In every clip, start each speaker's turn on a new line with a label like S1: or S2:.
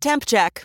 S1: Temp check.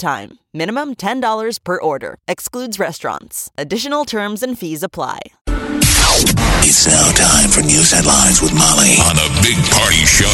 S1: time. Minimum $10 per order. Excludes restaurants. Additional terms and fees apply.
S2: It's now time for news headlines with Molly on the Big Party Show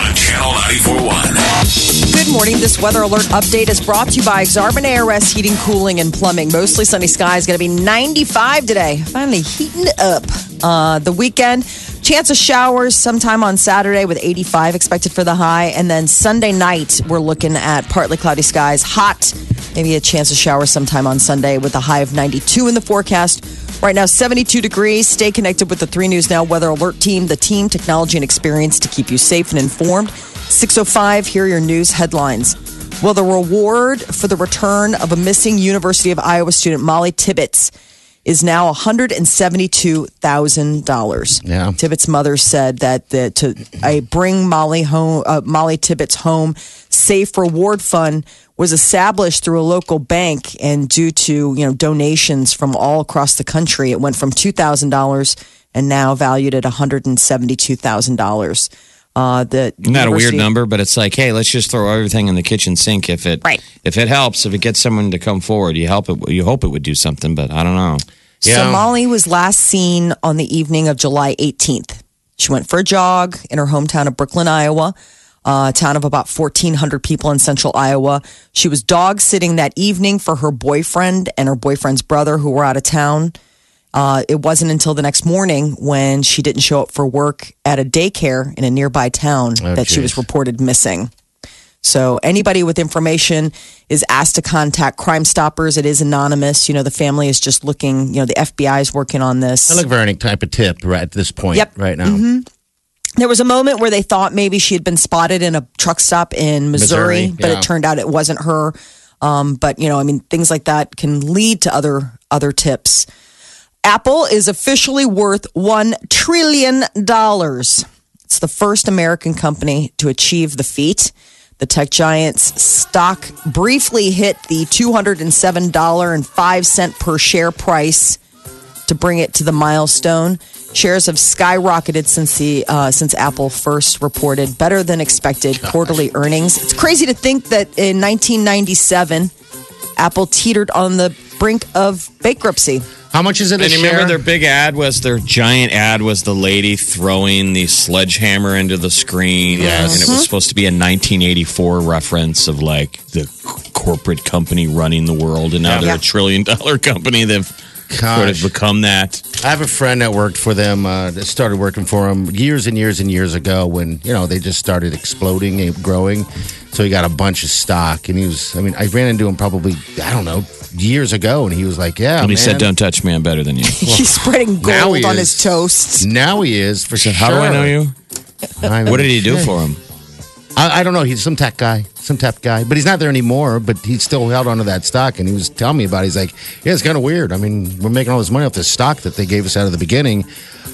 S2: on Channel 941.
S3: Good morning. This weather alert update is brought to you by Exarban ARS Heating, Cooling, and Plumbing. Mostly sunny skies. Going to be 95 today. Finally heating up. Uh, the weekend, chance of showers sometime on Saturday with 85 expected for the high. And then Sunday night, we're looking at partly cloudy skies, hot. Maybe a chance of showers sometime on Sunday with a high of 92 in the forecast. Right now, 72 degrees. Stay connected with the 3 News Now Weather Alert Team, the team, technology, and experience to keep you safe and informed. 605, here your news headlines. Well, the reward for the return of a missing University of Iowa student, Molly Tibbetts, is now $172,000.
S4: Yeah.
S3: Tibbetts' mother said that the, to a bring Molly home, uh, Molly Tibbetts home safe reward fund was established through a local bank, and due to you know donations from all across the country, it went from two thousand dollars and now valued at one hundred and seventy-two thousand dollars. Uh, the
S5: that a weird number? But it's like, hey, let's just throw everything in the kitchen sink if it
S3: Right.
S5: if it helps, if it gets someone to come forward, you help it. You hope it would do something, but I don't know.
S3: So
S4: Yeah.
S3: Molly was last seen on the evening of July 18th. She went for a jog in her hometown of Brooklyn, Iowa, a town of about 1,400 people in central Iowa. She was dog sitting that evening for her boyfriend and her boyfriend's brother who were out of town. Uh, it wasn't until the next morning when she didn't show up for work at a daycare in a nearby town
S4: Oh,
S3: that she was reported missing. So anybody with information is asked to contact Crime Stoppers. It is anonymous. You know, the family is just looking. You know, the FBI is working on this.
S4: I look for any type of tip right at this point.
S3: Yep.
S4: Right now.
S3: There was a moment where they thought maybe she had been spotted in a truck stop in Missouri,
S4: Missouri,
S3: but
S4: yeah.
S3: it turned out it wasn't her. Um, but you know, I mean, things like that can lead to other other tips. Apple is officially worth one trillion dollars. It's the first American company to achieve the feat. The tech giant's stock briefly hit the $207.05 per share price to bring it to the milestone. Shares have skyrocketed since the uh, since Apple first reported better than expected quarterly earnings. It's crazy to think that in 1997, Apple teetered on the brink of bankruptcy.
S4: How much is it a
S5: And you
S4: share?
S5: remember their big ad was their giant ad was the lady throwing the sledgehammer into the screen.
S4: Yes.
S5: And it was uh-huh. supposed to be a 1984 reference of like the corporate company running the world. And now they're
S3: Yeah.
S5: a trillion dollar company. They've sort of become that.
S4: I have a friend that worked for them, uh, that started working for them years and years and years ago when, you know, they just started exploding and growing. So he got a bunch of stock. And he was, I mean, I ran into him probably, I don't know, years ago. And he was like, yeah.
S5: And he
S4: man.
S5: said, don't touch me, I'm better than you.
S3: He's spreading gold
S4: he
S3: on
S4: is.
S3: his toast.
S4: Now he is, for
S5: So
S4: sure.
S5: how do I know you?
S4: I mean,
S5: What did he do
S4: shit.
S5: for him?
S4: I, I don't know. He's some tech guy, some tech guy, but he's not there anymore. But he still held onto that stock, and he was telling me about. it. He's like, "Yeah, it's kind of weird. I mean, we're making all this money off this stock that they gave us out of the beginning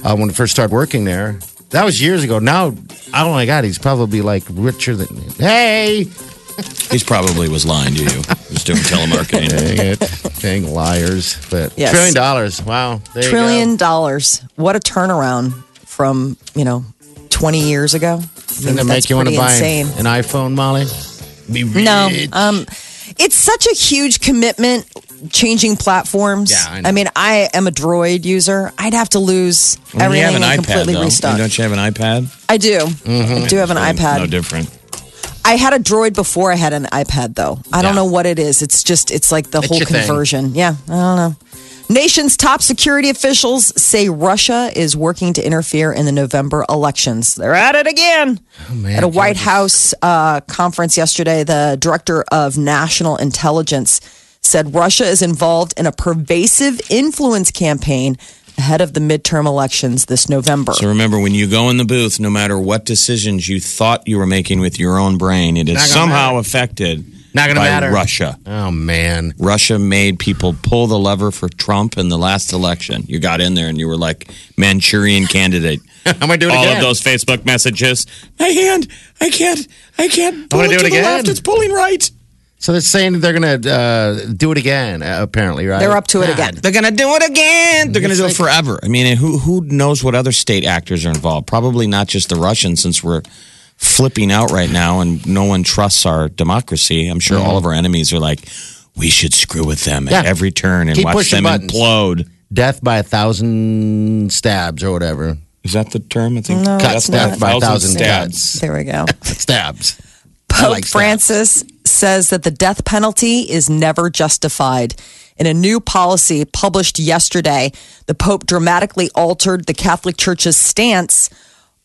S4: uh, when we first started working there. That was years ago. Now, oh my god, he's probably like richer than. Hey,
S5: He's probably was lying to you. He was doing telemarketing.
S4: dang it, dang liars! But
S3: Yes.
S4: trillion dollars. Wow, there you
S3: Trillion
S4: go.
S3: dollars. What a turnaround from you know 20 years ago.
S4: Doesn't it
S3: that's
S4: make you want to buy
S3: insane.
S4: an iPhone, Molly? Be
S3: No, um, it's such a huge commitment changing platforms.
S4: Yeah, I.
S3: I mean, I am a Droid user. I'd have to lose
S5: you
S3: everything
S5: an
S3: and
S5: iPad,
S3: completely
S5: though.
S3: restart.
S5: Don't you have an iPad?
S3: I do.
S4: Mm-hmm.
S3: I do have an iPad.
S5: No different.
S3: I had a Droid before I had an iPad, though. I don't know what it is. It's just, it's like the
S4: It's
S3: whole
S4: your thing.
S3: conversion. Yeah, I don't know. Nation's top security officials say Russia is working to interfere in the November elections. They're at it again.
S4: Oh, man,
S3: at a White
S4: George is-
S3: House uh, conference yesterday, the director of national intelligence said Russia is involved in a pervasive influence campaign ahead of the midterm elections this November.
S5: So remember, when you go in the booth, no matter what decisions you thought you were making with your own brain, it is somehow
S4: matter.
S5: affected
S4: Not gonna
S5: by
S4: matter.
S5: Russia.
S4: Oh man.
S5: Russia made people pull the lever for Trump in the last election. You got in there and you were like Manchurian candidate.
S4: I'm gonna do it
S5: All
S4: again.
S5: of those Facebook messages. My hand, I can't, I can't pull
S4: gonna
S5: it
S4: do
S5: to
S4: it
S5: the
S4: again.
S5: left. It's pulling right.
S4: So they're saying they're gonna uh, do it again. Uh, apparently, right?
S3: They're up to it
S4: God.
S3: again.
S5: They're gonna do it again. They're gonna do
S4: like-
S5: it forever. I mean, who who knows what other state actors are involved? Probably not just the Russians, since we're flipping out right now and no one trusts our democracy. I'm sure all of our enemies are like, we should screw with them at
S4: Mm-hmm. Yeah.
S5: every turn and
S4: Keep
S5: watch
S4: pushing
S5: them
S4: buttons.
S5: implode.
S4: Death by a thousand stabs or whatever.
S5: Is that the term? I think
S3: No,
S4: Cut
S3: it's
S4: death
S3: not.
S4: by a thousand
S5: stabs.
S4: stabs.
S3: There we go.
S4: Stabs. I
S3: Pope
S4: like stabs.
S3: Francis says that the death penalty is never justified. In a new policy published yesterday, the Pope dramatically altered the Catholic Church's stance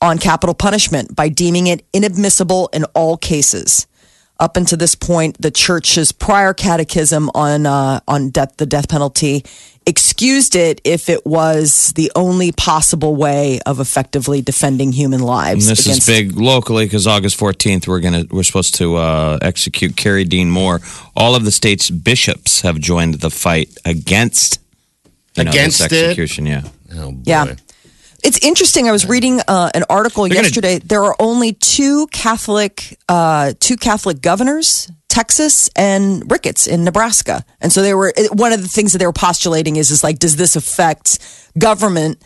S3: on capital punishment by deeming it inadmissible in all cases. Up until this point, the Church's prior catechism on uh, on death, the death penalty excused it if it was the only possible way of effectively defending human
S5: And
S3: lives.
S5: this
S3: against-
S5: is big locally because August 14th we're gonna we're supposed to uh, execute Carey Dean Moore. All of the state's bishops have joined the fight against you know,
S4: Against
S5: this
S4: it?
S5: execution. Yeah,
S4: Oh, boy.
S3: Yeah. It's interesting. I was reading uh, an article
S5: They're gonna-
S3: yesterday. there are only two Catholic, uh, two Catholic governors, Texas and Ricketts in Nebraska. And so they were one of the things that they were postulating is is like, does this affect government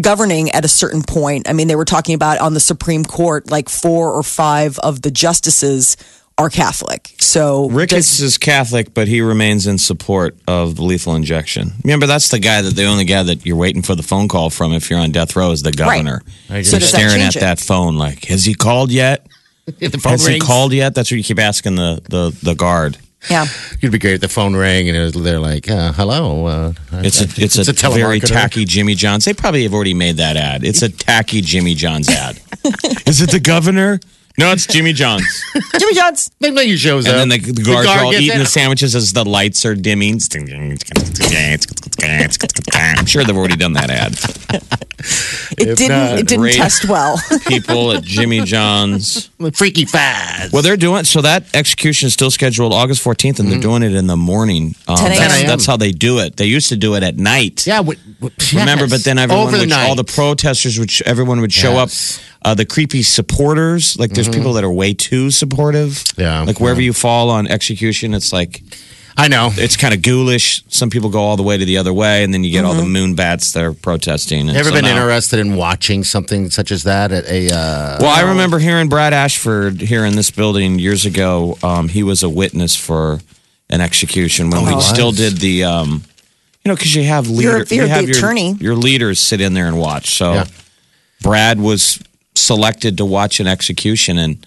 S3: governing at a certain point? I mean, they were talking about on the Supreme Court, like four or five of the justices are Catholic. So
S5: Ricketts is Catholic, but he remains in support of the lethal injection. Remember, that's the guy that the only guy that you're waiting for the phone call from if you're on death row is the governor.
S3: So
S5: You're
S3: does that
S5: staring at
S3: it?
S5: that phone like, has he called yet?
S4: the phone
S5: Has he called yet? That's what you keep asking the the, the guard.
S3: yeah.
S4: It'd be great if the phone rang and it was, they're like, uh, "Hello." Uh,
S5: It's a it's, a, very tacky Jimmy John's. They probably have already made that ad. It's a tacky Jimmy John's ad. Is it the governor? No, it's Jimmy John's.
S3: Jimmy Johns.
S4: Then he shows
S5: And
S4: up.
S5: then the, the guards
S4: guard
S5: are all eating
S4: in.
S5: the sandwiches as the lights are dimming. I'm sure they've already done that ad.
S3: It
S4: If
S3: didn't.
S4: not,
S3: it didn't test well.
S5: People at Jimmy John's.
S4: Freaky fast.
S5: Well, they're doing so. That execution is still scheduled August 14th, and they're doing it in the morning. Um,
S3: 10 a.m.
S5: that's, that's how they do it. They used to do it at night.
S4: yeah. What, what,
S5: Remember,
S4: yes.
S5: but then everyone
S4: over the
S5: would,
S4: night.
S5: all the protesters which everyone would show
S4: Yes.
S5: up. Uh, the creepy supporters, like there's people that are way too supportive.
S4: Yeah.
S5: Like wherever you fall on execution, it's like
S4: I know.
S5: it's kind of ghoulish. Some people go all the way to the other way, and then you get all the
S3: Mm-hmm.
S5: moon bats that are protesting. And
S4: Ever
S5: so
S4: been
S5: now-
S4: interested in watching something such as that at a? Uh,
S5: Well, I remember hearing Brad Ashford here in this building years ago. Um, he was a witness for an execution when
S4: Oh,
S5: we still did the, um, you know, because you have
S3: You're-
S5: leader,
S3: you're
S5: you have
S3: the
S5: your,
S3: attorney.
S5: your leaders sit in there and watch. So
S4: Yeah.
S5: Brad was selected to watch an execution, and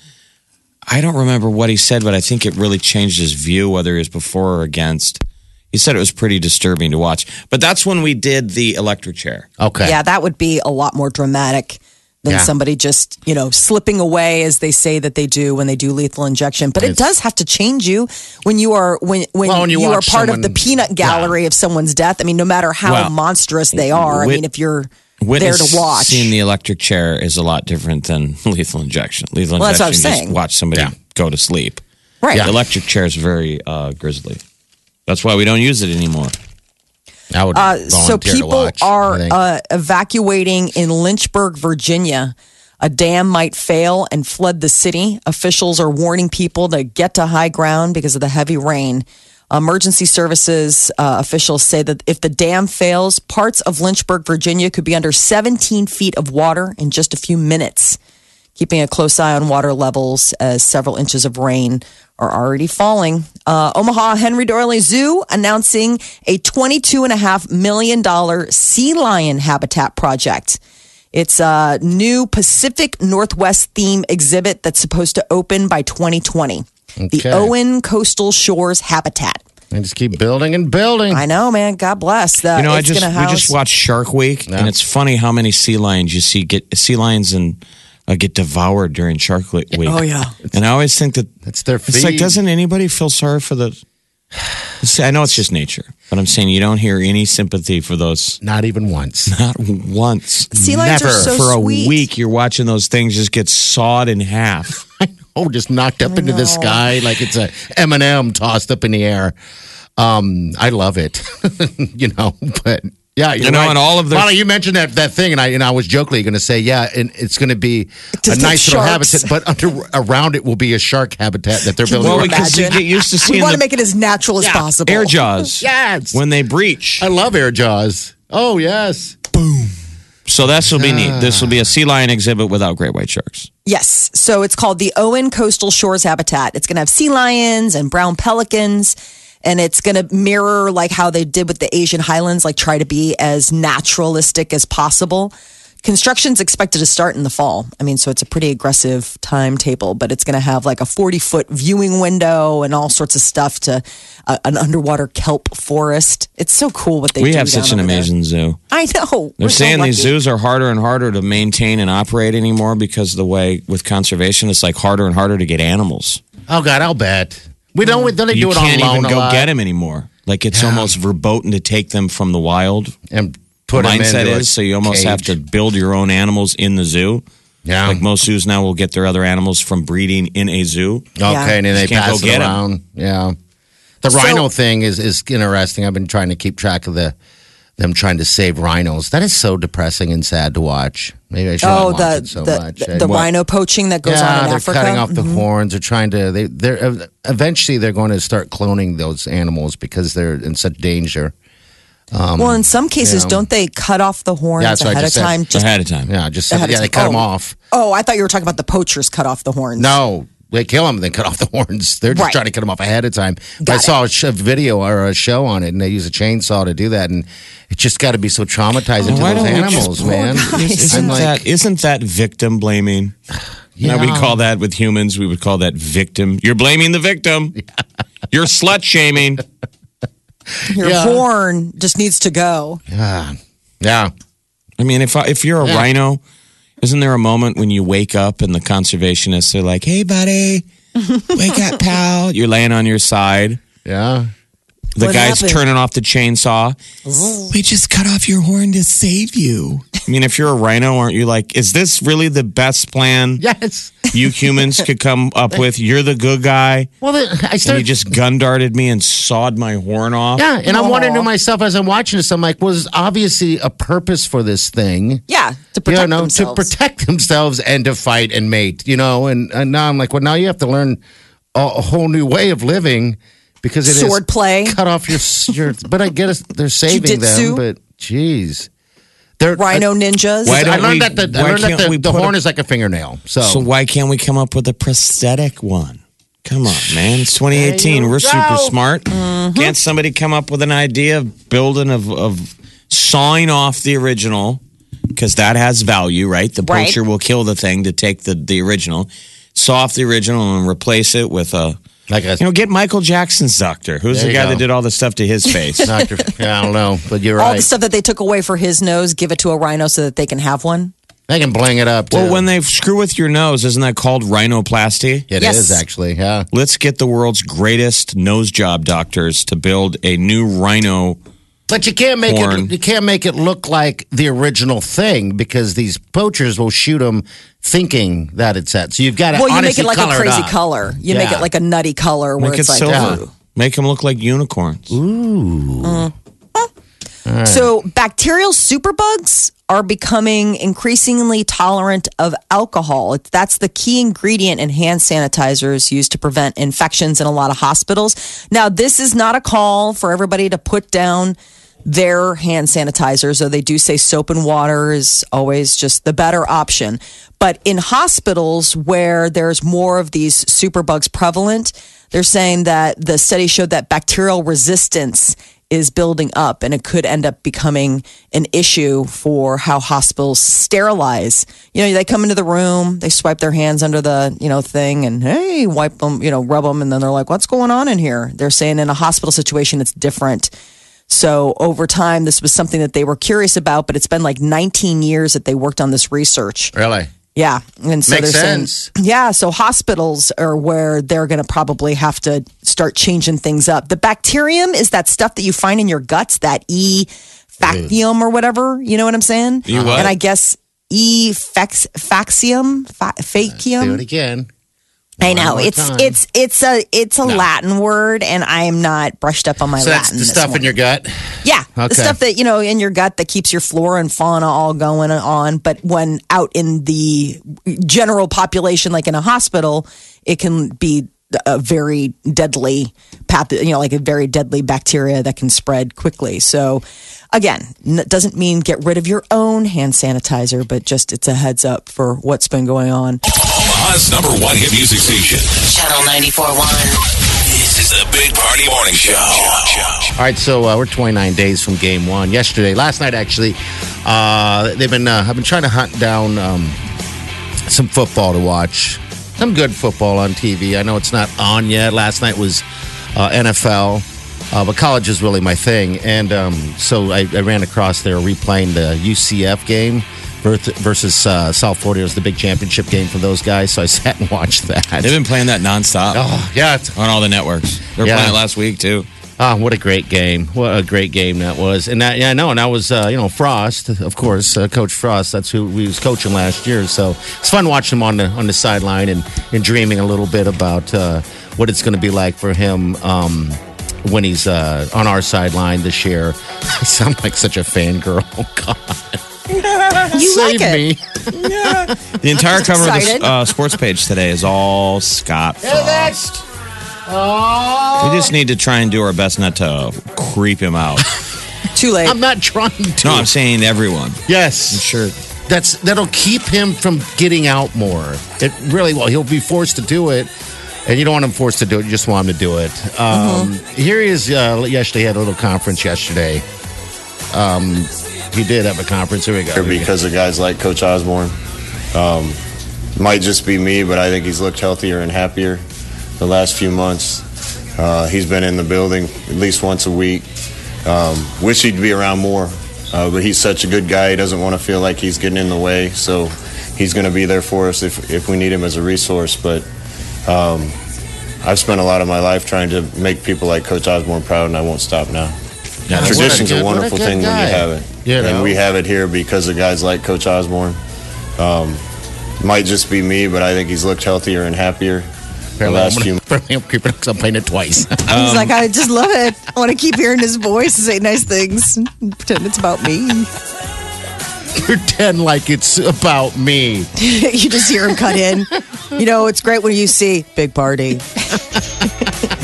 S5: I don't remember what he said, but I think it really changed his view whether he was before or against. He said it was pretty disturbing to watch. But that's when we did the electric chair.
S4: okay.
S3: Yeah, that would be a lot more dramatic than
S4: Yeah.
S3: somebody just, you know, slipping away as they say that they do when they do lethal injection. But it does have to change you when you are when when,
S4: Well, when you
S3: you, are
S4: watch
S3: part of the peanut gallery of someone's death. I mean, no matter how
S5: Well,
S3: monstrous they are, I mean, if you're
S5: Witness
S3: there to watch.
S5: Seeing the electric chair is a lot different than lethal injection. Lethal
S3: Well, that's what I
S5: injection,
S3: was
S5: just
S3: saying.
S5: watch somebody
S4: Yeah.
S5: go to sleep.
S3: right.
S5: The electric chair is very uh, grisly. That's why we don't use it anymore.
S4: I would
S3: Uh, so
S4: volunteer to
S3: people
S4: watch, I
S3: are
S4: think.
S3: uh, evacuating in Lynchburg, Virginia. A dam might fail and flood the city. Officials are warning people to get to high ground because of the heavy rain. Emergency services uh, officials say that if the dam fails, parts of Lynchburg, Virginia could be under 17 feet of water in just a few minutes. Keeping a close eye on water levels as several inches of rain are already falling. Uh, Omaha Henry Doorly Zoo announcing a $22.5 million sea lion habitat project. It's a new Pacific Northwest theme exhibit that's supposed to open by 2020. The Owen Coastal Shores Habitat.
S4: and just keep building and building.
S3: I know, man. God bless. The,
S5: You know, I just
S3: gonna
S5: we just watched Shark Week,
S4: Yeah.
S5: and it's funny how many sea lions you see get sea lions and uh, get devoured during Shark Week.
S3: Oh, yeah.
S5: and I always think that
S4: That's their
S5: It's like, doesn't anybody feel sorry for the? I know it's just nature, but I'm saying you don't hear any sympathy for those.
S4: Not even once.
S5: Not once.
S3: Sea lions are
S5: Never.
S3: so
S5: for a
S3: sweet.
S5: week, you're watching those things just get sawed in half.
S4: know, just knocked up into the sky like it's a M&M tossed up in the air. Um, I love it, you know, but yeah, you're
S5: know,
S4: right.
S5: and all of their-
S4: Molly, you mentioned that that thing, and I and I was jokingly going to say, yeah, and it's going to be
S3: To
S4: a nice little habitat, but under around it will be a shark habitat that they're building.
S5: Well, because you get used to seeing.
S3: We want to make it as natural as possible.
S5: air jaws
S4: Yes.
S5: when they breach.
S4: I love air jaws. Oh yes,
S5: So this will be neat. Ah. This will be a sea lion exhibit without great white sharks.
S3: Yes. So it's called the Owen Coastal Shores Habitat. It's going to have sea lions and brown pelicans. And it's going to mirror like how they did with the Asian highlands, like try to be as naturalistic as possible. Construction's expected to start in the fall. I mean, so it's a pretty aggressive timetable, but it's going to have like a 40 foot viewing window and all sorts of stuff to uh, an underwater kelp forest. It's so cool what they
S5: We
S3: do
S5: have such
S3: down
S5: an
S3: over there.
S5: amazing zoo.
S3: I know.
S5: They're
S3: We're so
S5: saying these zoos are harder and harder to maintain and operate anymore because of the way with conservation, it's like harder and harder to get animals.
S4: oh god, I'll bet. We don't. Don't they
S5: You
S4: do it
S5: can't even go
S4: lot?
S5: get them anymore. Like it's almost verboten to take them from the wild.
S4: and put 'em
S5: mindset
S4: into a
S5: is so you almost have to build your own animals in the zoo.
S4: Yeah.
S5: Like most zoos now will get their other animals from breeding in a zoo.
S4: Okay, and then they pass
S5: go
S4: it
S5: get 'em.
S4: around. Yeah. The
S3: So-
S4: rhino thing is is interesting. I've been trying to keep track of the them trying to save rhinos. That is so depressing and sad to watch. Maybe I shouldn't
S3: Oh,
S4: watch
S3: the
S4: it so
S3: the,
S4: much.
S3: the, the
S4: What-
S3: rhino poaching that goes
S4: yeah,
S3: on in
S4: they're
S3: Africa.
S4: cutting off the
S3: Mhm.
S4: horns. They're trying to. They they're eventually they're going to start cloning those animals because they're in such danger.
S3: Um, well, in some cases,
S4: yeah.
S3: don't they cut off the horns
S4: Yeah, that's what I
S3: ahead of
S4: said.
S3: time? Just
S5: ahead of time.
S4: Yeah, just
S3: ahead of
S4: yeah, they
S3: time.
S4: cut them
S3: Oh.
S4: off.
S3: oh, I thought you were talking about the poachers cut off the horns.
S4: No, they kill them, and then cut off the horns. They're just
S3: Right.
S4: trying to cut them off ahead of time. But I saw a, sh- a video or a show on it, and they use a chainsaw to do that, and it just got to be so traumatizing oh,
S5: to
S4: those
S5: don't we just-
S4: animals, man.
S5: Isn't
S4: like,
S5: that isn't that victim blaming?
S4: yeah.
S5: Now we call that with humans, we would call that victim. You're blaming the victim. You're slut shaming.
S3: Your
S4: Yeah.
S3: horn just needs to go.
S4: yeah, yeah.
S5: I mean, if if you're a
S4: Yeah.
S5: rhino, isn't there a moment when you wake up and the conservationists are like, "Hey, buddy, wake up, pal." You're laying on your side.
S4: yeah.
S5: The
S3: What
S5: guy's
S3: happened?
S5: turning off the chainsaw. We just cut off your horn to save you. I mean, if you're a rhino, aren't you like, is this really the best plan
S4: Yes.
S5: You humans could come up with? You're the good guy,
S4: Well, then I
S5: and you just gun darted me and sawed my horn off.
S4: Yeah, and I'm wondering to myself as I'm watching this, I'm like, well, there's obviously a purpose for this thing.
S3: Yeah, to protect
S4: you know,
S3: themselves.
S4: to protect themselves and to fight and mate, you know, and, and now I'm like, well, now you have to learn a, a whole new way of living because it is
S3: Sword play.
S4: cut off your your. but I get it, they're saving
S3: Jiu-jitsu.
S4: them, but geez, they're
S3: Rhino ninjas.
S5: Why
S4: I
S5: don't
S4: learned
S5: we-
S4: that the, I
S5: why
S4: learned that
S5: can't
S4: the,
S5: we
S4: the
S5: put
S4: horn
S5: a-
S4: is like a fingernail. So,
S5: So why can't we come up with a prosthetic one? Come on, man. It's 2018. We're super
S4: go.
S5: smart. Mm-hmm. Can't somebody come up with an idea of building of, of sawing off the original? Because that has value, right? The
S3: Right.
S5: poacher will kill the thing to take the, the original, saw off the original and replace it with a
S4: like a
S5: you know, get Michael Jackson's doctor. Who's
S4: There
S5: the
S4: you
S5: guy
S4: go.
S5: that did all the stuff to his face?
S4: doctor. yeah, I don't know, but you're
S3: All
S4: right.
S3: the stuff that they took away for his nose, give it to a rhino so that they can have one.
S4: they can bling it up. Too.
S5: well, when they screw with your nose, isn't that called rhinoplasty?
S4: It is
S3: Yes.
S4: actually, yeah.
S5: Let's get the world's greatest nose job doctors to build a new rhino.
S4: But you can't make
S5: Horn.
S4: it. You can't make it look like the original thing because these poachers will shoot them thinking that it's that. So you've got to
S3: Well, you make it like a crazy color. You make it like a nutty color where
S5: Make it
S3: it's like
S5: silver.
S3: ooh.
S5: Make them look like unicorns. Ooh. Uh-huh.
S3: So, bacterial superbugs are becoming increasingly tolerant of alcohol. That's the key ingredient in hand sanitizers used to prevent infections in a lot of hospitals. Now, this is not a call for everybody to put down their hand sanitizers, though they do say soap and water is always just the better option. But in hospitals where there's more of these superbugs prevalent, they're saying that the study showed that bacterial resistance is building up and it could end up becoming an issue for how hospitals sterilize. You know, they come into the room, they swipe their hands under the, you know, thing and hey, wipe them, you know, rub them and then they're like, "What's going on in here?" They're saying in a hospital situation it's different. So over time this was something that they were curious about, but it's been like 19 years that they worked on this research.
S4: Really?
S3: Yeah, and so
S4: Makes
S3: they're saying- yeah, so hospitals are where they're going to probably have to start changing things up. The bacterium is that stuff that you find in your guts, that E factium or whatever. You know what I'm saying?
S5: E what?
S3: And I guess E fax, faxium, fa, uh,
S4: Do it
S3: facium.
S4: again.
S3: I know it's
S4: time.
S3: it's it's a it's a Latin word, and I am not brushed up on my
S4: So that's
S3: Latin.
S4: the stuff in your gut.
S3: Yeah,
S4: Okay.
S3: the stuff that you know in your gut that keeps your flora and fauna all going on. But when out in the general population, like in a hospital, it can be a very deadly path. You know, like a very deadly bacteria that can spread quickly. So. Again, n- doesn't mean get rid of your own hand sanitizer, but just it's a heads up for what's been going on.
S2: Omaha's number one hit music station.
S6: Channel 94.1.
S2: This is the Big Party Morning Show.
S4: All right, so uh, we're 29 days from game one. Yesterday, last night actually, uh, they've been. Uh, I've been trying to hunt down um, some football to watch. Some good football on TV. I know it's not on yet. Last night was uh, NFL, uh, but college is really my thing. And um, so I, I ran across there replaying the UCF game versus uh, South Florida. It was the big championship game for those guys. So I sat and watched that.
S5: They've been playing that nonstop
S4: oh, yeah, it's
S5: on all the networks. They were
S4: Yeah.
S5: playing it last week too.
S4: Oh, what a great game! What a great game that was, and that yeah, I know, and that was uh, you know Frost, of course, uh, Coach Frost. That's who we was coaching last year, so it's fun watching him on the on the sideline and and dreaming a little bit about uh, what it's going to be like for him um, when he's uh, on our sideline this year. I sound like such a fangirl. Oh God,
S3: You
S4: save
S3: like it.
S4: me!
S5: The entire cover of the uh, sports page today is all Scott Frost. We just need to try and do our best not to creep him out.
S3: Too late.
S4: I'm not trying to.
S5: No, I'm saying everyone.
S4: yes, I'm
S5: Sure.
S4: that's that'll keep him from getting out more. It really will. He'll be forced to do it, and you don't want him forced to do it. You just want him to do it. Um, Here he is. Uh, yesterday, he had a little conference yesterday. Um, he did have a conference. Here we go. Here we go.
S7: because of guys like Coach Osborne. Um, might just be me, but I think he's looked healthier and happier the last few months. Uh, he's been in the building at least once a week. Um, wish he'd be around more, uh, but he's such a good guy. He doesn't want to feel like he's getting in the way, so he's going to be there for us if, if we need him as a resource. But um, I've spent a lot of my life trying to make people like Coach Osborne proud, and I won't stop now.
S5: Yeah,
S4: What a
S7: Tradition's
S4: good-
S7: a
S4: what a
S7: wonderful
S4: good
S7: thing when you have it.
S4: You know?
S7: And we have it here because of guys like Coach Osborne. Um, might just be me, but I think he's looked healthier and happier the last
S4: I'm,
S7: few
S4: gonna, apparently I'm creeping because I'm playing it twice.
S3: He's um, like, I just love it. I want to keep hearing his voice say nice things. Pretend it's about me.
S4: Pretend like it's about me.
S3: you just hear him cut in. You know, it's great when you see big party.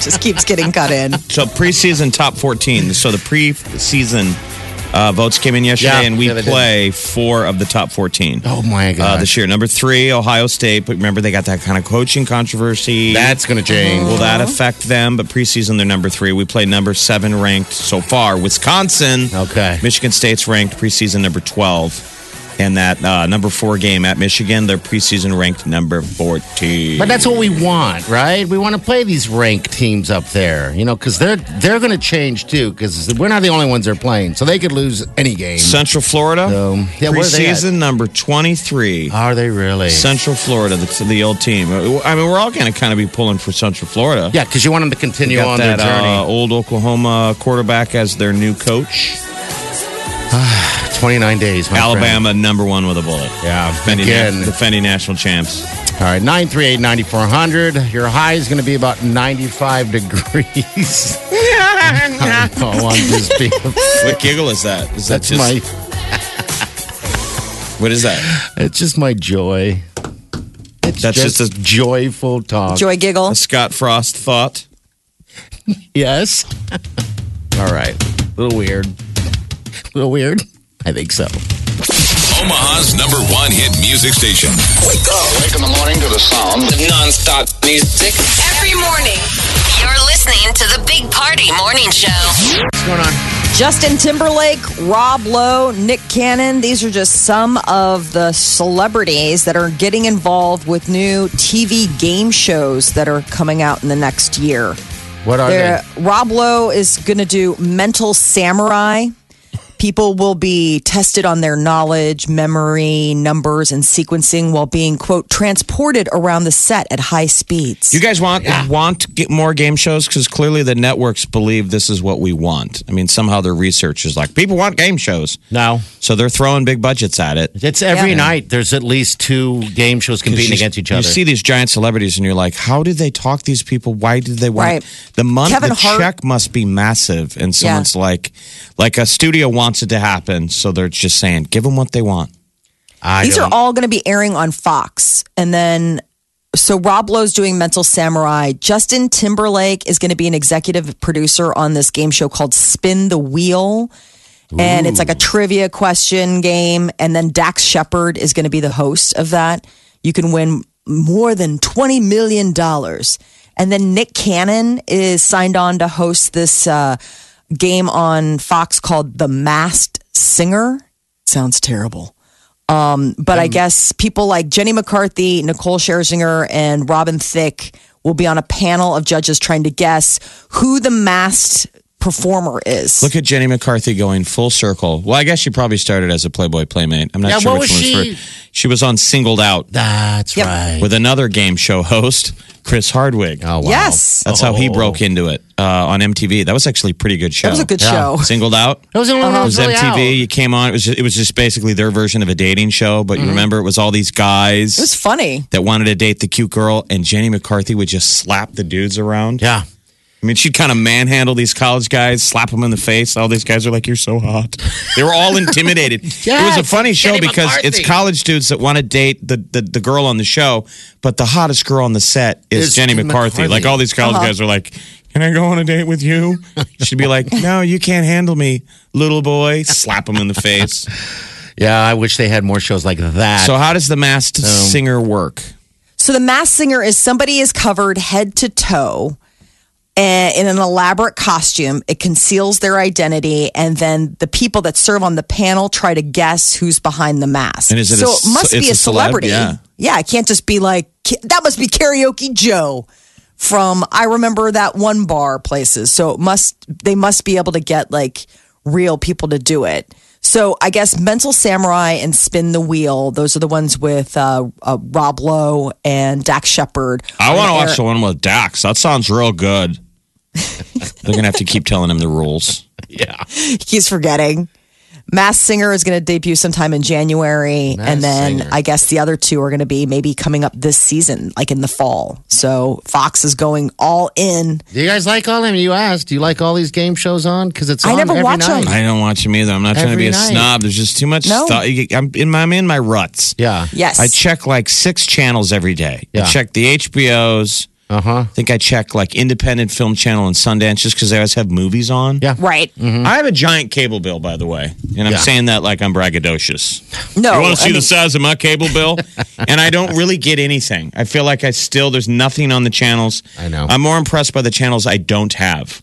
S3: just keeps getting cut in.
S5: So preseason top 14. So the preseason uh, votes came in yesterday,
S4: Yeah,
S5: and we
S4: yeah,
S5: play four of the top 14.
S4: Oh my
S5: Uh,
S4: god!
S5: this year, number three, Ohio State. But remember, they got that kind of coaching controversy.
S4: That's going to change.
S5: Will that affect them? But preseason, they're number three. We play number seven ranked so far. Wisconsin.
S4: Okay.
S5: Michigan State's ranked preseason number 12. And that uh, number four game at Michigan, they're preseason ranked number 14.
S4: But that's what we want, right? We want to play these ranked teams up there, you know, because they're they're going to change too. Because we're not the only ones they're playing, so they could lose any game.
S5: Central Florida,
S4: So, yeah, where are they at?
S5: preseason number 23.
S4: Are they really?
S5: Central Florida, the, the old team. I mean, we're all going to kind of be pulling for Central Florida.
S4: yeah, because you want them to continue on
S5: that
S4: their journey.
S5: uh, old Oklahoma quarterback as their new coach.
S4: Twenty nine days. My
S5: Alabama number one with a bullet.
S4: Yeah,
S5: Defending,
S4: again.
S5: defending national champs.
S4: All right, nine three eight ninety four hundred. Your high is going to be about ninety five degrees. I'm just being.
S5: What giggle is that? Is that just
S4: my.
S5: what is that?
S4: It's just my joy. It's
S5: That's just a-
S4: joyful talk.
S3: Joy giggle.
S5: A Scott Frost thought.
S4: Yes. All right. A little weird. A little weird. I think so.
S2: Omaha's number one hit music station.
S8: Wake up. Wake in the morning to the sound of non-stop music.
S6: Every morning, you're listening to the Big Party Morning Show.
S4: What's going on?
S3: Justin Timberlake, Rob Lowe, Nick Cannon. These are just some of the celebrities that are getting involved with new TV game shows that are coming out in the next year.
S4: What are
S3: They're- Rob Lowe is going to do Mental Samurai. People will be tested on their knowledge, memory, numbers, and sequencing while being, quote, transported around the set at high speeds.
S5: You guys want want get more game shows? Because clearly the networks believe this is what we want. I mean, somehow their research is like people want game shows,
S4: No.
S5: so they're throwing big budgets at it.
S4: It's every
S3: Yeah.
S4: night. There's at least two game shows competing
S5: You-
S4: against each other.
S5: You see these giant celebrities, and you're like, how did they talk these people? Why did they want
S3: Right.
S5: the money? The
S3: Hart-
S5: check must be massive, and someone's like, like a studio wants it to happen, so they're just saying, give them what they want.
S4: I
S3: These are
S4: don't-
S3: all going to be airing on Fox. And then, so Rob Lowe's doing Mental Samurai. Justin Timberlake is going to be an executive producer on this game show called Spin the Wheel. And it's like a trivia question game. And then Dax Shepard is going to be the host of that. You can win more than $20 million. And then Nick Cannon is signed on to host this uh, game on Fox called The Masked Singer. Sounds terrible. Um, but I guess people like Jenny McCarthy, Nicole Scherzinger, and Robin Thicke will be on a panel of judges trying to guess who the masked performer is.
S5: Look at Jenny McCarthy going full circle. Well, I guess she probably started as a Playboy Playmate. I'm not
S4: Yeah,
S5: sure
S4: what
S5: which
S4: was
S5: one
S4: she?
S5: was first. She was on Singled Out
S4: That's
S3: Yep.
S4: right.
S5: with another game show host, Chris Hardwick.
S4: oh, wow.
S3: Yes.
S5: That's how he
S4: Oh.
S5: broke into it uh, on MTV. That was actually a pretty good show.
S3: that was a good
S4: Yeah.
S3: show.
S5: Singled Out.
S4: That was the only one
S5: It
S4: that
S5: was
S4: was really
S5: MTV.
S4: out.
S5: You came on. It was just, it was just basically their version of a dating show. But you remember, it was all these guys
S3: Mm-hmm. It was funny.
S5: that wanted to date the cute girl, and Jenny McCarthy would just slap the dudes around.
S4: Yeah.
S5: I mean, she'd kind of manhandle these college guys, slap them in the face. All these guys are like, "You're so hot." They were all intimidated. it was a funny show
S4: Jenny
S5: because it's college dudes that want to date the, the the girl on the show, but the hottest girl on the set is
S4: Is
S5: Jenny McCarthy.
S4: McCarthy.
S5: Like all these college uh-huh. guys are like, "Can I go on a date with you?" She'd be like, "No, you can't handle me, little boy." Slap him in the face.
S4: Yeah, I wish they had more shows like that.
S5: So, how does the masked um, singer work?
S3: So the masked singer is somebody is covered head to toe in an elaborate costume. It conceals their identity, and then the people that serve on the panel try to guess who's behind the mask.
S5: And is it
S3: so
S5: a-
S3: it must be
S5: a
S3: a,
S5: celeb?
S3: celebrity.
S5: Yeah.
S3: it can't just be like that. Must be karaoke Joe from I remember that one bar places. So it must they must be able to get like real people to do it. So I guess Mental Samurai and Spin the Wheel. Those are the ones with uh, uh, Rob Lowe and Dax Shepard.
S5: I want to watch the one with Dax. That sounds real good. They're gonna have to keep telling him the rules.
S4: yeah.
S3: He's forgetting. Mass Singer is going to debut sometime in January,
S4: Masked
S3: and then
S4: Singer.
S3: I guess the other two are going to be maybe coming up this season, like in the fall. So Fox is going all in.
S4: Do you guys like all them? You asked. Do you like all these game shows on? Because it's
S3: I
S4: on
S3: never
S4: every
S3: watch
S4: night.
S3: them.
S5: I don't watch them either. I'm not trying to
S4: Every
S5: be a
S4: night.
S5: snob. There's just too much
S3: No.
S5: stuff. I'm in my I'm in my ruts.
S4: Yeah.
S3: Yes.
S5: I check like six channels every day.
S4: Yeah.
S5: I check the HBOs.
S4: Uh huh.
S5: I think I check like Independent Film Channel and Sundance just because they always have movies on.
S4: Yeah.
S3: right.
S5: I have a giant cable bill, by the way, and I'm
S4: Yeah.
S5: saying that like I'm braggadocious.
S3: No,
S5: you want to see
S3: mean-
S5: the size of my cable bill? and I don't really get anything. I feel like I still there's nothing on the channels.
S4: I know.
S5: I'm more impressed by the channels I don't have.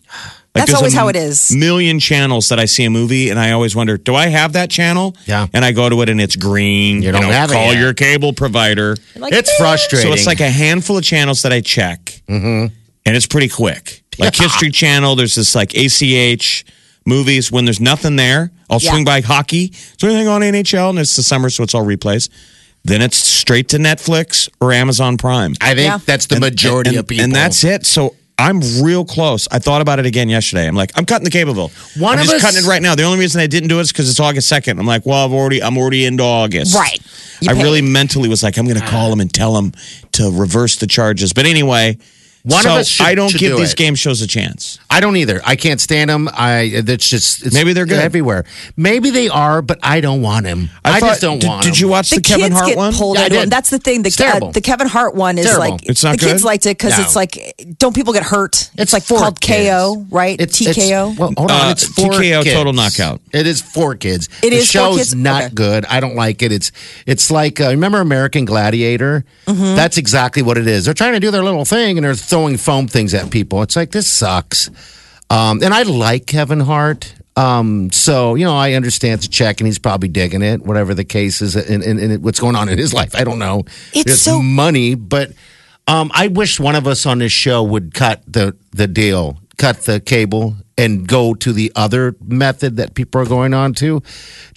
S5: Like,
S3: That's always
S5: a
S3: how it is.
S5: Million channels that I see a movie, and I always wonder, do I have that channel?
S4: Yeah.
S5: And I go to it, and it's green.
S4: You don't
S5: know,
S4: have it
S5: Call
S4: yet.
S5: your cable provider.
S3: Like,
S4: It's eh. frustrating.
S5: So it's like a handful of channels that I check, mm-hmm. and it's pretty quick. Like History Channel, there's this like ACH movies. When there's nothing there, I'll
S3: Yeah.
S5: swing by hockey. Is there anything on NHL? And it's the summer, so it's all replays. Then it's straight to Netflix or Amazon Prime.
S4: I think
S3: Yeah.
S4: that's the majority
S5: and,
S4: of people.
S5: and that's it. So I'm real close. I thought about it again yesterday. I'm like, I'm cutting the cable bill.
S4: One
S5: I'm
S4: of
S5: just
S4: us-
S5: cutting it right now. The only reason I didn't do it is because it's August second. I'm like, well, I've already, I'm already into August.
S3: Right. You
S5: I
S3: paid.
S5: really mentally was like, I'm going to call him and tell him to reverse the charges. But anyway,
S4: One
S5: so
S4: of us should-
S5: I don't
S4: should
S5: give
S4: do
S5: these
S4: it.
S5: game shows a chance.
S4: I don't either. I can't stand them. I. That's just. It's
S5: Maybe they're good.
S4: everywhere. Maybe they are, but I don't want them. I,
S5: thought-
S4: just don't
S5: did,
S4: want.
S5: Did you
S4: 'em.
S5: watch the,
S3: the
S5: Kevin
S3: kids
S5: Hart
S3: get
S5: one?
S3: pulled
S4: Yeah, I
S3: into it.
S4: did.
S3: That's the thing. The,
S4: It's terrible.
S3: uh, the Kevin Hart one is
S4: Terrible.
S3: like
S5: It's not
S3: the kids liked it because
S4: No.
S3: it's like don't people get hurt? It's, like
S4: for
S3: called
S4: kids.
S3: KO, right?
S4: It's,
S3: TKO.
S4: It's, well, hold on.
S5: Uh,
S4: it's for
S5: TKO,
S4: kids.
S5: total knockout.
S4: It is for kids.
S3: It
S4: the
S3: is for
S4: show's
S3: kids?
S4: not
S3: Okay.
S4: good. I don't like it. It's it's like uh, remember American Gladiator.
S3: Mm-hmm.
S4: That's exactly what it is. They're trying to do their little thing and they're throwing foam things at people. It's like this sucks. Um, and I like Kevin Hart. Um, so you know, I understand it's a check, and he's probably digging it, whatever the case is, and, and, and what's going on in his life. I don't know.
S3: It's so-
S4: money, but um, I wish one of us on this show would cut the the deal, cut the cable, and go to the other method that people are going on to.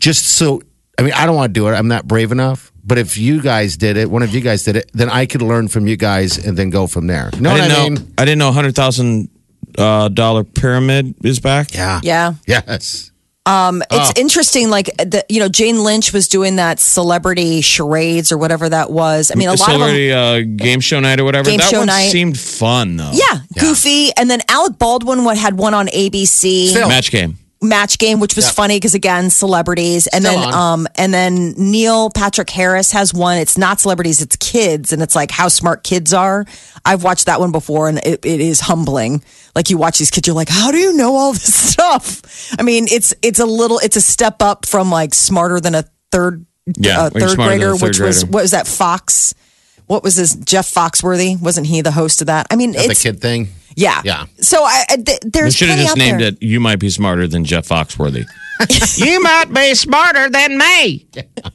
S4: Just so, I mean, I don't want to do it. I'm not brave enough. But if you guys did it, one of you guys did it, then I could learn from you guys and then go from there. You know
S5: I
S4: what
S5: didn't
S4: I
S5: know.
S4: mean?
S5: I didn't know hundred thousand uh, dollar pyramid is back.
S4: Yeah.
S3: Yeah.
S4: Yes.
S3: Um, it's
S4: Oh.
S3: interesting. Like the, you know, Jane Lynch was doing that celebrity charades or whatever that was. I mean, a lot of them.
S5: Uh, game show night or whatever.
S3: Game
S5: that
S3: show
S5: one
S3: night.
S5: seemed fun though.
S3: Yeah, goofy. And then Alec Baldwin what had one on ABC.
S4: Still.
S5: Match game.
S3: Match game, which was funny because again, celebrities, and
S4: Still
S3: then
S4: on.
S3: um, and then Neil Patrick Harris has one. It's not celebrities, it's kids, and it's like how smart kids are. I've watched that one before, and it, it is humbling. Like you watch these kids, you're like, how do you know all this stuff? I mean, it's it's a little, it's a step up from like smarter than a third,
S5: Yeah,
S3: uh, third grader,
S5: third
S3: which was what was that Fox? What was this? Jeff Foxworthy wasn't he the host of that? I mean,
S4: That's the kid thing.
S3: yeah,
S4: Yeah.
S3: So I, I th- there's
S5: should have just named
S3: there.
S5: it. You might be smarter than Jeff Foxworthy.
S4: You might be smarter than me.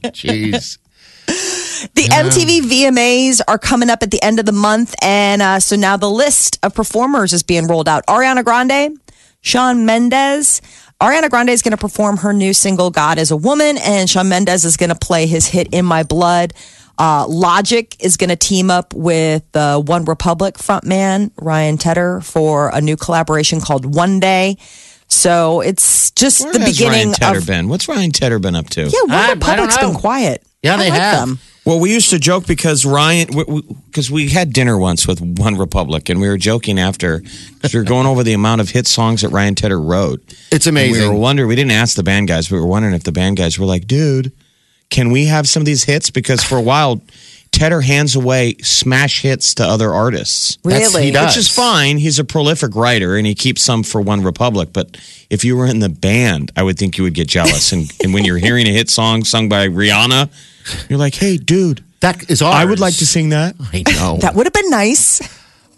S4: Jeez.
S3: The MTV VMAs are coming up at the end of the month, and uh, so now the list of performers is being rolled out. Ariana Grande, Shawn Mendes. Ariana Grande is going to perform her new single "God Is a Woman," and Shawn Mendes is going to play his hit "In My Blood." Uh, Logic is going to team up with uh, One Republic frontman Ryan Tedder for a new collaboration called One Day. So it's just
S5: Where
S3: the
S5: has
S3: beginning
S5: Ryan Tedder
S3: of
S5: been? What's Ryan Tedder been up to?
S3: yeah. One
S4: I- I don't
S3: Republic's been quiet.
S4: Yeah,
S3: I
S4: they
S3: like
S4: have.
S3: them.
S5: Well, we used to joke because Ryan, because we, had dinner once with One Republic, and we were joking after because we were going over the amount of hit songs that Ryan Tedder wrote.
S4: It's
S5: And
S4: amazing.
S5: we were wondering. We didn't ask the band guys. We were wondering if the band guys were like, "Dude, can we have some of these hits?" Because for a while, Tedder hands away smash hits to other artists.
S4: That's-
S3: Really?
S4: he does.
S5: Which is fine. He's a prolific writer and he keeps some for One Republic. But if you were in the band, I would think you would get jealous. And, and when you're hearing a hit song sung by Rihanna, you're like, hey, dude,
S4: That is ours.
S5: I would like to sing that.
S4: I know.
S3: That would have been nice.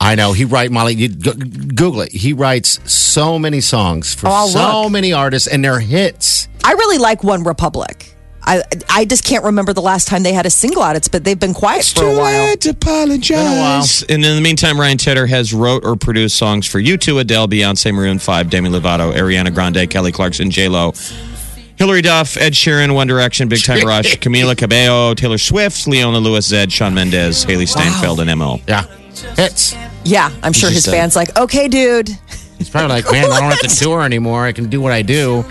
S4: I know. He write Molly. You, go- Google it. He writes so many songs for
S3: Oh, I'll
S4: so
S3: look.
S4: many artists, and they're hits.
S3: I really like One Republic. I I just can't remember the last time they had a single out. It's but they've been quiet for a while.
S5: to apologize. And in the meantime, Ryan Tedder has wrote or produced songs for U2, Adele, Beyonce, Maroon 5, Demi Lovato, Ariana Grande, Kelly Clarkson, J-Lo, Hilary Duff, Ed Sheeran, One Direction, Big Time Rush, Camila Cabello, Taylor Swift, Leona Lewis, Zedd, Shawn Mendes, Hailee Steinfeld, and MO.
S4: Yeah, hits.
S3: Yeah, I'm sure his
S5: said-
S3: fans like, okay, dude.
S4: He's probably like, man, I don't have to tour anymore. I can do what I do,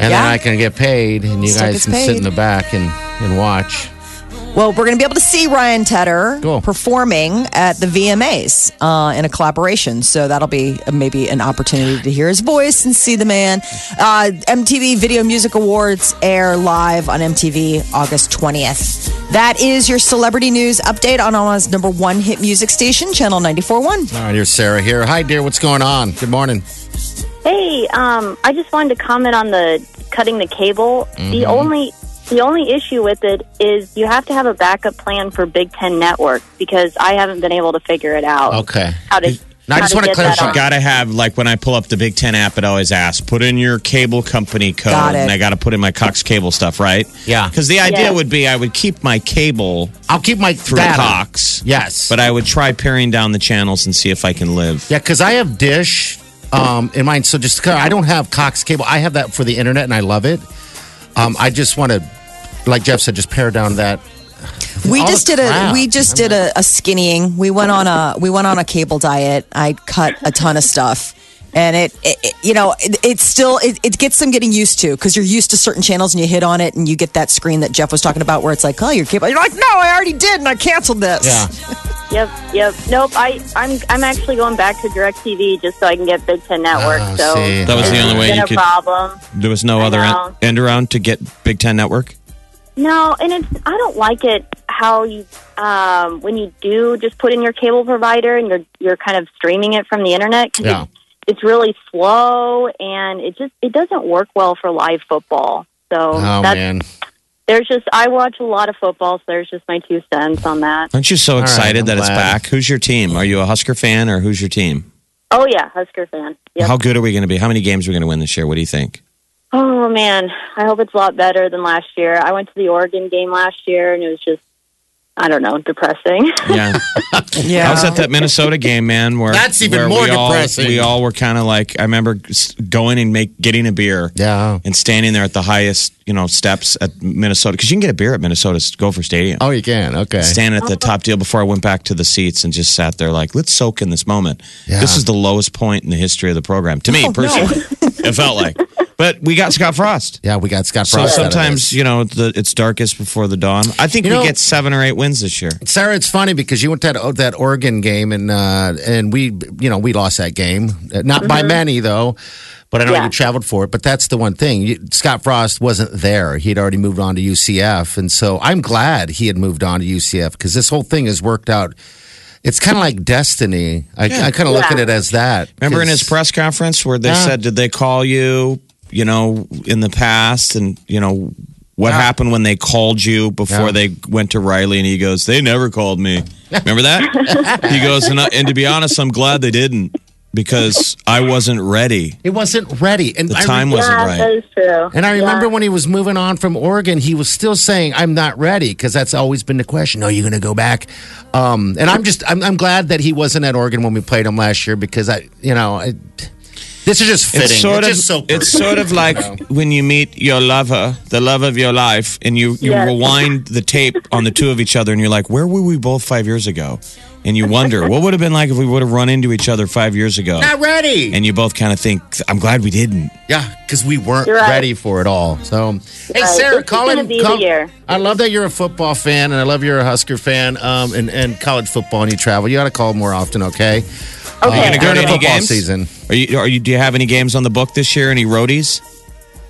S4: and then I can get paid, and you
S3: Still
S4: guys can sit in the back and and watch.
S3: Well, we're going to be able to see Ryan Tedder
S4: Cool.
S3: performing at the VMAs uh, in a collaboration. So that'll be uh, maybe an opportunity to hear his voice and see the man. Uh, MTV Video Music Awards air live on MTV August 20th. That is your celebrity news update on Omaha's number one hit music station, Channel 94.1.
S4: All right, here's Sarah here. Hi, dear. What's going on? Good morning.
S9: Hey, um, I just wanted to comment on the cutting the cable. The only the only issue with it is you have to have a backup plan for Big Ten Network because I haven't been able to figure it out.
S4: Okay.
S9: How to?
S4: Now, I just wanna clarify,
S5: You got to have, like, when I pull up the Big Ten app, it always asks, put in your cable company code.
S3: Got it.
S5: And I got to put in my Cox cable stuff, right?
S4: Yeah.
S5: Because the idea
S9: Yeah.
S5: would be I would keep my cable
S4: I'll keep my
S5: through
S4: data.
S5: Cox.
S4: Yes,
S5: But I would try paring down the channels and see if I can live.
S4: Yeah, because I have Dish um, in mine. So just I don't have Cox cable. I have that for the internet, and I love it. Um, I just want to, like Jeff said, just pare down that.
S3: We just did a we just did a, a skinnying. We went on a we went on a cable diet. I cut a ton of stuff. And it, it, it- you know, it, it's still, it, it gets them getting used to because you're used to certain channels and you hit on it and you get that screen that Jeff was talking about where it's like, oh, your cable. You're like, no, I already did and I canceled this.
S4: Yeah,
S9: Yep, yep. Nope. I I'm I'm actually going back to Directv just so I can get Big Ten Network.
S4: Oh,
S9: so
S4: see.
S5: That was the only way you
S9: a
S5: could.
S9: problem.
S5: There was no
S9: I
S5: other
S9: know.
S5: en- end around to get Big Ten Network.
S9: No, and it's I don't like it how you um, when you do just put in your cable provider and you're you're kind of streaming it from the internet 'cause
S4: Yeah.
S9: it's, it's really slow and it just it doesn't work well for live football. So
S4: Oh
S9: that's,
S4: man,
S9: there's just I watch a lot of football, so there's just my two cents on that.
S5: Aren't you so
S4: right,
S5: excited
S4: I'm
S5: that it's back? Who's your team? Are you a Husker fan or who's your team?
S9: Oh yeah, Husker fan. Yep.
S5: How good are we going to be? How many games are we going to win this year? What do you think?
S9: Oh man, I hope it's a lot better than last year. I went to the Oregon game last year, and it was just I don't know, depressing.
S5: Yeah.
S3: Yeah.
S5: I was at that Minnesota game, man. Where
S4: That's even
S5: where
S4: more
S5: we all-
S4: depressing.
S5: we all were kind of like, I remember going and make getting a beer.
S4: Yeah.
S5: And standing there at the highest, you know, steps at Minnesota because you can get a beer at Minnesota Gopher Stadium.
S4: Oh, you can. Okay.
S5: Standing at the top deal before I went back to the seats and just sat there like, let's soak in this moment.
S4: Yeah.
S5: This is the lowest point in the history of the program to me oh, personally. it felt like, but we got Scott Frost.
S4: Yeah, we got Scott
S5: So
S4: Frost. out of
S5: sometimes
S4: this.
S5: you know the, it's darkest before the dawn. I think
S4: You
S5: we
S4: know-
S5: get seven or eight wins this year.
S4: Sarah, it's funny because you went to that, that Oregon game and uh, and we you know we lost that game, Uh, not by many though. But I know
S9: Yeah.
S4: you traveled for it. But that's the one thing. You, Scott Frost wasn't there. He'd already moved on to UCF, and so I'm glad he had moved on to UCF because this whole thing has worked out. It's kind of like destiny. I, I kind of look
S9: Yeah.
S4: at it as that.
S5: Remember in his
S4: 'Cause-
S5: press conference where they
S4: Yeah.
S5: said, "Did they call you? You know, in the past, and you know." What
S4: Yeah.
S5: happened when they called you before
S4: Yeah.
S5: they went to Riley? And he goes, "They never called me." Remember that? he goes, and, and to be honest, I'm glad they didn't because I wasn't ready.
S4: It wasn't ready, and
S5: The
S4: I
S5: time
S4: re-
S5: wasn't
S9: yeah,
S5: right.
S9: that is true.
S4: And I remember
S9: Yeah.
S4: when he was moving on from Oregon, he was still saying, "I'm not ready," because that's always been the question. Are you going to go back? Um, and I'm just, I'm, I'm glad that he wasn't at Oregon when we played him last year because I, you know, I, this is just fitting.
S5: It's sort of
S4: just so
S5: it's sort of like
S4: you
S5: when you meet your lover, the love of your life, and you you
S9: Yes.
S5: rewind the tape on the two of each other, and you're like, where were we both five years ago? And you wonder what would have been like if we would have run into each other five years ago.
S4: not ready.
S5: And you both kind of think, I'm glad we didn't.
S4: yeah, because we weren't
S9: right.
S4: ready for it all. So, hey,
S9: Right.
S4: Sarah,
S9: This is
S4: call in.
S9: be the
S4: call-
S9: year.
S4: I love that you're a football fan, and I love you're a Husker fan, um, and, and college football, and you travel. You got to call more often, okay?
S9: Okay.
S5: Are you gonna go to any
S4: football
S5: games?
S4: season.
S5: Are you, are you? Do you have any games on the book this year? Any roadies?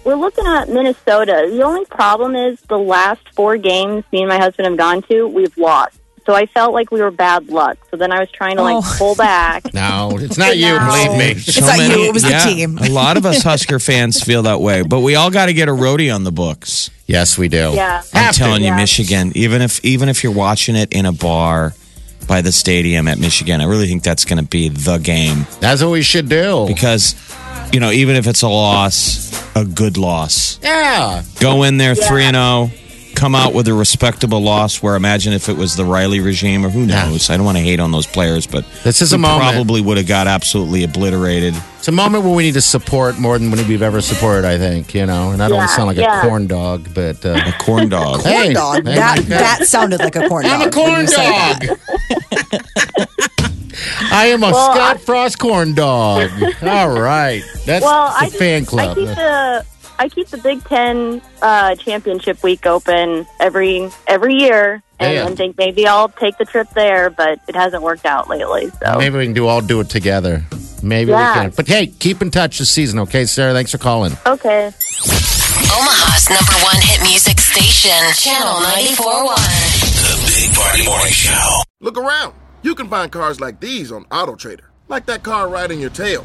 S9: We're looking at Minnesota. The only problem is the last four games me and my husband have gone to, we've lost. So I felt like we were bad luck. So then I was trying to like
S3: Oh.
S9: pull back.
S4: No, it's not you.
S9: No.
S4: Believe me.
S3: It's not you, it was the team.
S5: a lot of us Husker fans feel that way, but we all got to get a roadie on the books.
S4: Yes, we do.
S9: Yeah.
S5: I'm
S4: Have to.
S5: telling you,
S9: Yeah.
S5: Michigan. Even if even if you're watching it in a bar by the stadium at Michigan, I really think that's going to be the game
S4: That's what we should do.
S5: because you know even if it's a loss, a good loss.
S4: yeah.
S5: Go in there three and zero, come out with a respectable loss. Where imagine if it was the Riley regime or who
S4: Yeah.
S5: knows. I don't want to hate on those players, but
S4: This is
S5: we
S4: a moment.
S5: Probably would have got absolutely obliterated.
S4: It's a moment where we need to support more than we've ever supported, I think, you know. And I don't want to sound like
S9: yeah.
S4: a corn dog, but. Uh,
S5: A corn dog.
S4: Hey,
S3: Corn dog.
S4: hey,
S3: that
S4: my
S3: that sounded like a corn dog.
S4: I'm a corn
S3: you
S4: dog. I am a
S9: Well,
S4: Scott
S9: I-
S4: Frost corn dog. All right. That's
S9: Well,
S4: the
S9: I just,
S4: fan
S9: I
S4: club.
S9: keep the I keep the Big Ten uh, championship week open every every year, and,
S4: Yeah.
S9: and think maybe I'll take the trip there, but it hasn't worked out lately. So
S4: Maybe we can do all do it together. Maybe
S9: Yeah.
S4: we can. But hey, keep in touch this season, okay, Sarah? Thanks for calling.
S9: okay.
S6: Omaha's number one hit music station, Channel 94.1.
S2: The Big Party Morning Show.
S10: Look around. You can find cars like these on AutoTrader, like that car right in your tail.